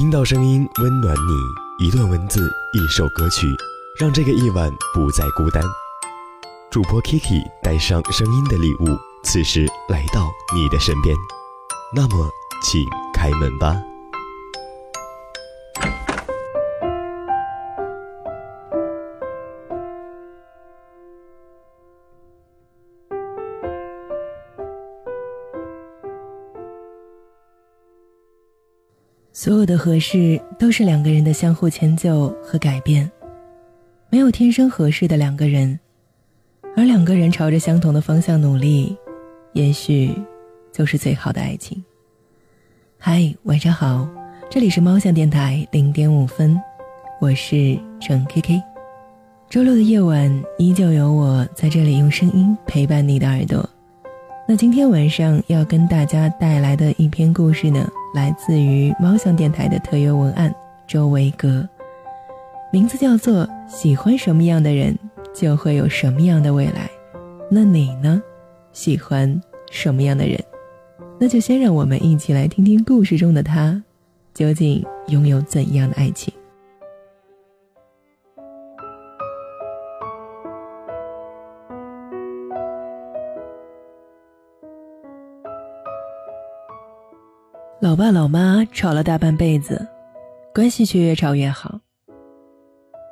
听到声音温暖你，一段文字，一首歌曲，让这个夜晚不再孤单。主播 Kiki 带上声音的礼物，此时来到你的身边。那么，请开门吧。所有的合适都是两个人的相互迁就和改变，没有天生合适的两个人，而两个人朝着相同的方向努力，也许就是最好的爱情。嗨，晚上好，这里是猫巷电台零点五分，我是程 K K。周六的夜晚，依旧有我在这里用声音陪伴你的耳朵。那今天晚上要跟大家带来的一篇故事呢？来自于猫巷电台的特约文案，周维格，名字叫做“喜欢什么样的人，就会有什么样的未来”。那你呢？喜欢什么样的人？那就先让我们一起来听听故事中的他，究竟拥有怎样的爱情。老爸老妈吵了大半辈子，关系却越吵越好。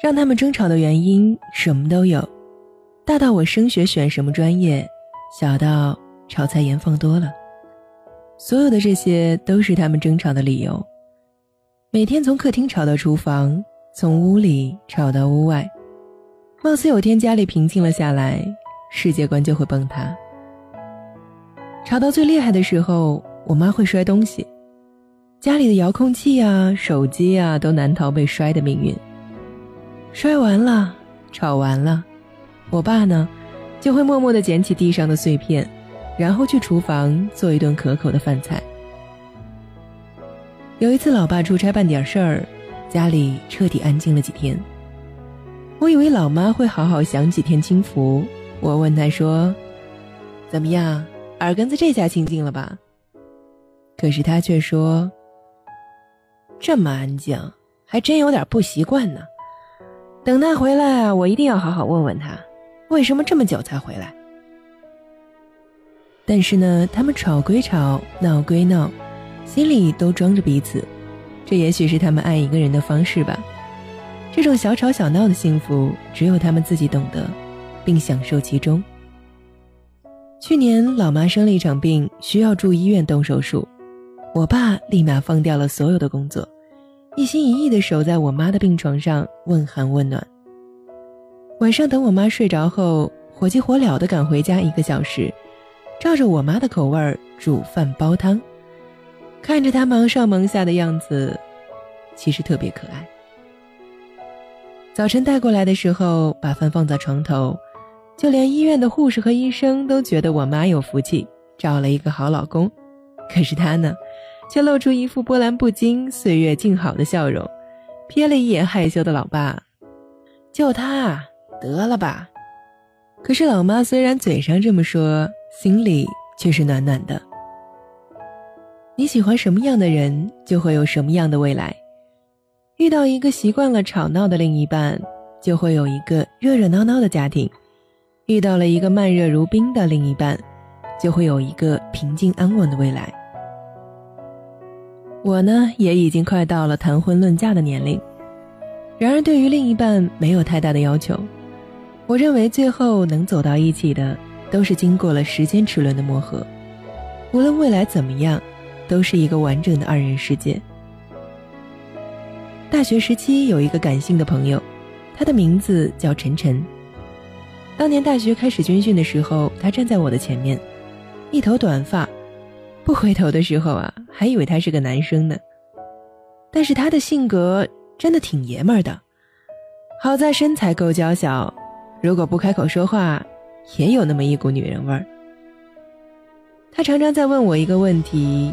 让他们争吵的原因什么都有，大到我升学选什么专业，小到炒菜盐放多了，所有的这些都是他们争吵的理由。每天从客厅吵到厨房，从屋里吵到屋外，貌似有天家里平静了下来，世界观就会崩塌。吵到最厉害的时候。我妈会摔东西，家里的遥控器啊、手机啊，都难逃被摔的命运。摔完了，吵完了，我爸呢，就会默默地捡起地上的碎片，然后去厨房做一顿可口的饭菜。有一次，老爸出差办点事儿，家里彻底安静了几天。我以为老妈会好好享几天清福，我问她说：“怎么样，耳根子这下清静了吧？”可是他却说：“这么安静，还真有点不习惯呢。等他回来，我一定要好好问问他，为什么这么久才回来。”但是呢，他们吵归吵，闹归闹，心里都装着彼此。这也许是他们爱一个人的方式吧。这种小吵小闹的幸福，只有他们自己懂得，并享受其中。去年，老妈生了一场病，需要住医院动手术。我爸立马放掉了所有的工作，一心一意地守在我妈的病床上问寒问暖。晚上等我妈睡着后，火急火燎地赶回家一个小时，照着我妈的口味煮饭煲汤，看着她忙上忙下的样子，其实特别可爱。早晨带过来的时候，把饭放在床头，就连医院的护士和医生都觉得我妈有福气，找了一个好老公。可是他呢？却露出一副波澜不惊、岁月静好的笑容，瞥了一眼害羞的老爸，就他得了吧。可是老妈虽然嘴上这么说，心里却是暖暖的。你喜欢什么样的人，就会有什么样的未来。遇到一个习惯了吵闹的另一半，就会有一个热热闹闹的家庭；遇到了一个慢热如冰的另一半，就会有一个平静安稳的未来。我呢，也已经快到了谈婚论嫁的年龄，然而对于另一半没有太大的要求。我认为最后能走到一起的，都是经过了时间齿轮的磨合。无论未来怎么样，都是一个完整的二人世界。大学时期有一个感性的朋友，他的名字叫晨晨。当年大学开始军训的时候，他站在我的前面，一头短发。不回头的时候啊，还以为他是个男生呢。但是他的性格真的挺爷们儿的，好在身材够娇小，如果不开口说话，也有那么一股女人味儿。他常常在问我一个问题：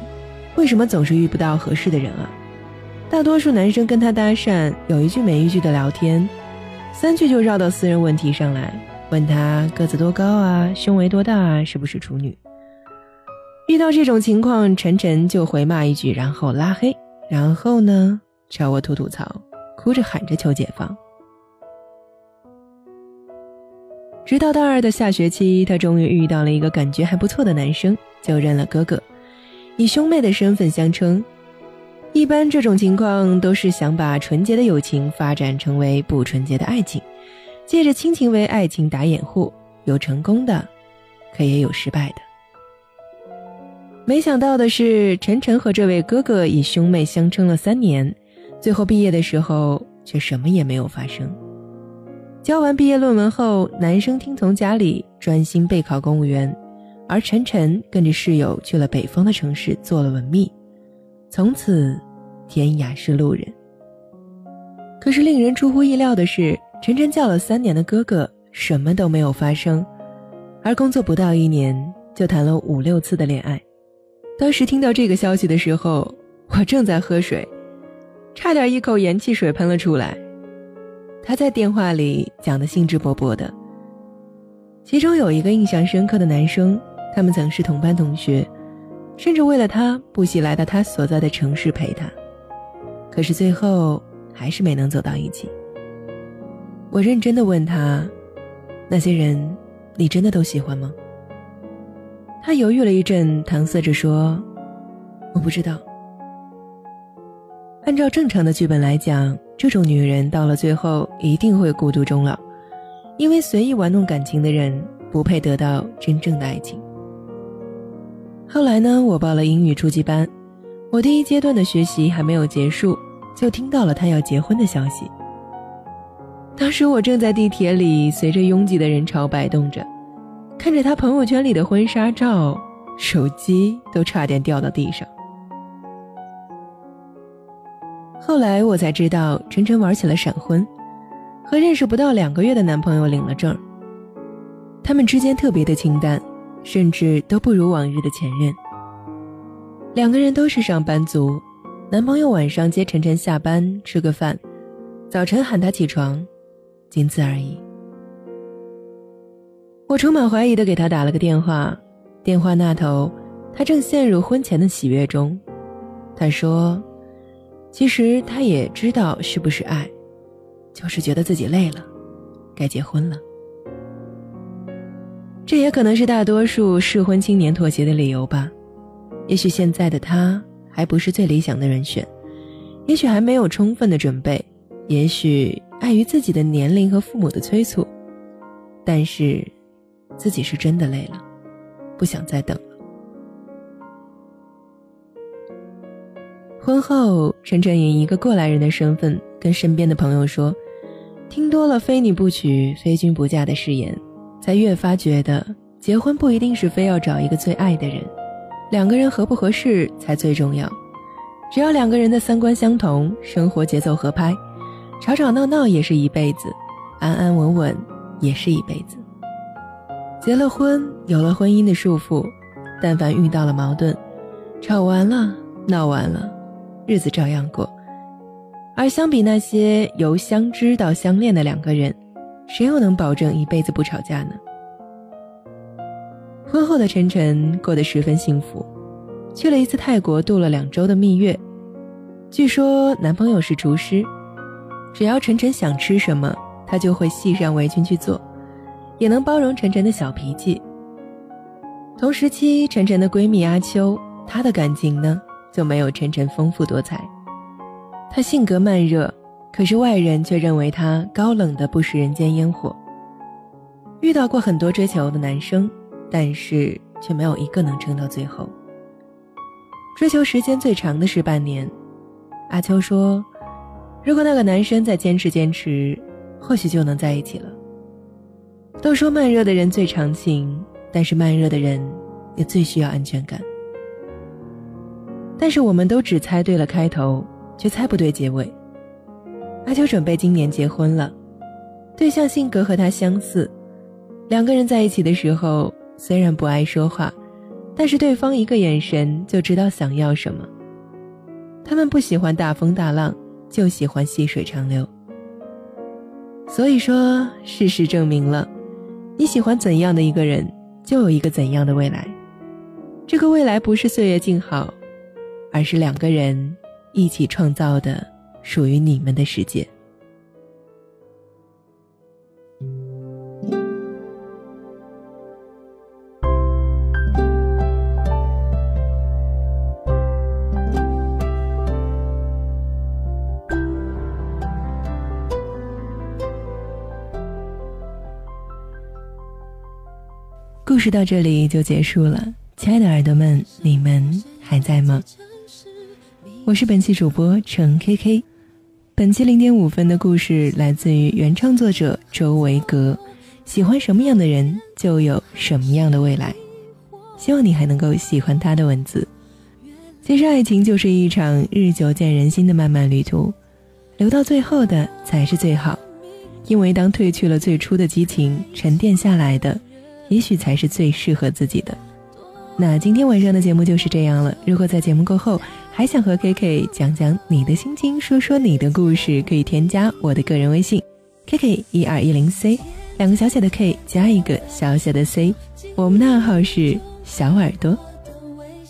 为什么总是遇不到合适的人啊？大多数男生跟他搭讪，有一句没一句的聊天，三句就绕到私人问题上来，问他个子多高啊，胸围多大啊，是不是处女？遇到这种情况，晨晨就回骂一句，然后拉黑，然后呢，朝我吐吐槽，哭着喊着求解放。直到大二的下学期，他终于遇到了一个感觉还不错的男生，就认了哥哥，以兄妹的身份相称。一般这种情况都是想把纯洁的友情发展成为不纯洁的爱情，借着亲情为爱情打掩护，有成功的，可也有失败的。没想到的是，晨晨和这位哥哥以兄妹相称了三年，最后毕业的时候却什么也没有发生。交完毕业论文后，男生听从家里专心备考公务员，而晨晨跟着室友去了北方的城市做了文秘，从此天涯是路人。可是令人出乎意料的是，晨晨叫了三年的哥哥什么都没有发生，而工作不到一年就谈了五六次的恋爱。当时听到这个消息的时候，我正在喝水，差点一口盐汽水喷了出来。他在电话里讲的兴致勃勃的，其中有一个印象深刻的男生，他们曾是同班同学，甚至为了他不惜来到他所在的城市陪他，可是最后还是没能走到一起。我认真的问他：“那些人，你真的都喜欢吗？”他犹豫了一阵，搪塞着说：“我不知道。”按照正常的剧本来讲。这种女人到了最后一定会孤独终老，因为随意玩弄感情的人不配得到真正的爱情。后来呢，我报了英语初级班，我第一阶段的学习还没有结束，就听到了他要结婚的消息。当时我正在地铁里，随着拥挤的人潮摆动着，看着他朋友圈里的婚纱照，手机都差点掉到地上。后来我才知道，晨晨玩起了闪婚，和认识不到两个月的男朋友领了证。他们之间特别的清淡，甚至都不如往日的前任。两个人都是上班族，男朋友晚上接晨晨下班吃个饭，早晨喊他起床，仅此而已。我充满怀疑的给他打了个电话，电话那头，他正陷入婚前的喜悦中。他说。其实他也知道是不是爱，就是觉得自己累了，该结婚了。这也可能是大多数适婚青年妥协的理由吧。也许现在的他还不是最理想的人选，也许还没有充分的准备，也许碍于自己的年龄和父母的催促，但是自己是真的累了，不想再等了。婚后，晨晨以一个过来人的身份跟身边的朋友说：“听多了‘非你不娶，非君不嫁’的誓言，才越发觉得结婚不一定是非要找一个最爱的人，两个人合不合适才最重要。只要两个人的三观相同，生活节奏合拍，吵吵闹闹也是一辈子，安安稳稳也是一辈子。结了婚，有了婚姻的束缚，但凡遇到了矛盾，吵完了，闹完了。”日子照样过，而相比那些由相知到相恋的两个人，谁又能保证一辈子不吵架呢？婚后的晨晨过得十分幸福，去了一次泰国度了两周的蜜月。据说男朋友是厨师，只要晨晨想吃什么，他就会系上围裙去做，也能包容晨晨的小脾气。同时期，晨晨的闺蜜阿秋，她的感情呢？就没有晨晨丰富多彩。她性格慢热，可是外人却认为她高冷的不食人间烟火。遇到过很多追求的男生，但是却没有一个能撑到最后。追求时间最长的是半年。阿秋说：“如果那个男生再坚持坚持，或许就能在一起了。”都说慢热的人最长情，但是慢热的人也最需要安全感。但是我们都只猜对了开头，却猜不对结尾。阿秋准备今年结婚了，对象性格和他相似，两个人在一起的时候虽然不爱说话，但是对方一个眼神就知道想要什么。他们不喜欢大风大浪，就喜欢细水长流。所以说，事实证明了，你喜欢怎样的一个人，就有一个怎样的未来。这个未来不是岁月静好。而是两个人一起创造的属于你们的世界。故事到这里就结束了，亲爱的耳朵们，你们还在吗？我是本期主播程 K K，本期零点五分的故事来自于原创作者周维格。喜欢什么样的人，就有什么样的未来。希望你还能够喜欢他的文字。其实爱情就是一场日久见人心的漫漫旅途，留到最后的才是最好，因为当褪去了最初的激情，沉淀下来的。也许才是最适合自己的。那今天晚上的节目就是这样了。如果在节目过后还想和 K K 讲讲你的心情，说说你的故事，可以添加我的个人微信 K K 一二一零 C，两个小写的 K 加一个小小的 C。我们的暗号是小耳朵。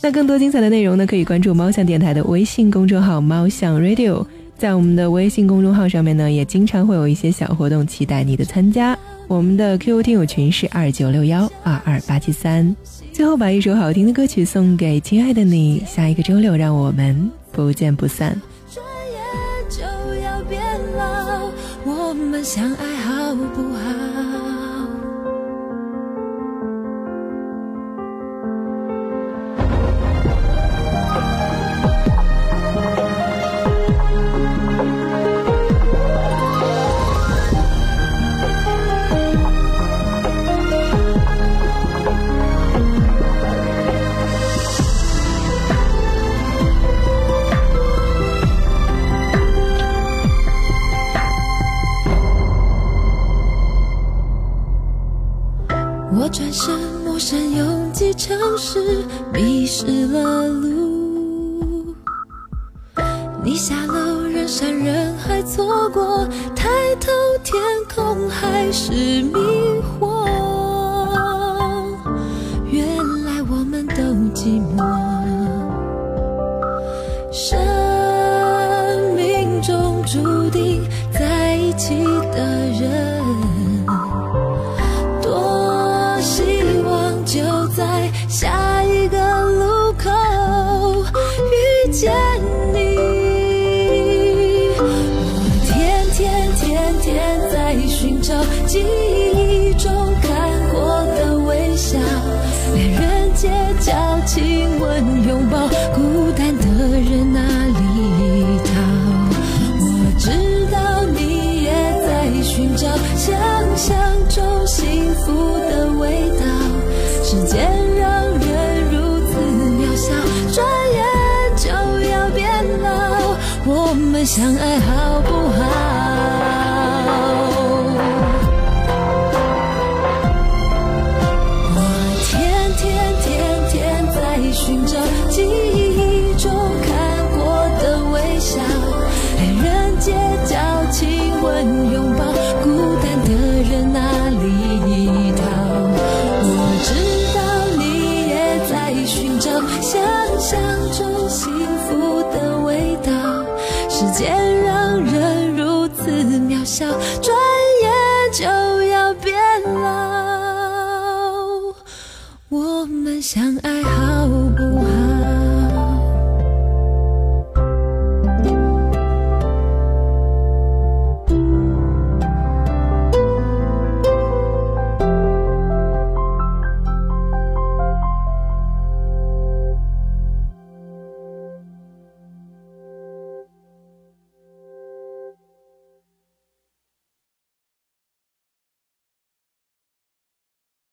那更多精彩的内容呢，可以关注猫巷电台的微信公众号猫巷 Radio。在我们的微信公众号上面呢，也经常会有一些小活动，期待你的参加。我们的 QQ 听友群是二九六幺二二八七三。最后把一首好听的歌曲送给亲爱的你，下一个周六让我们不见不散。转眼就要变老，我们相爱好不好？我转身，陌生拥挤城市，迷失了路。你下楼，人山人海，错过，抬头天空还是迷惑。原来我们都寂寞，想象中幸福的味道时间让人如此渺小转眼就要变老我们相爱好不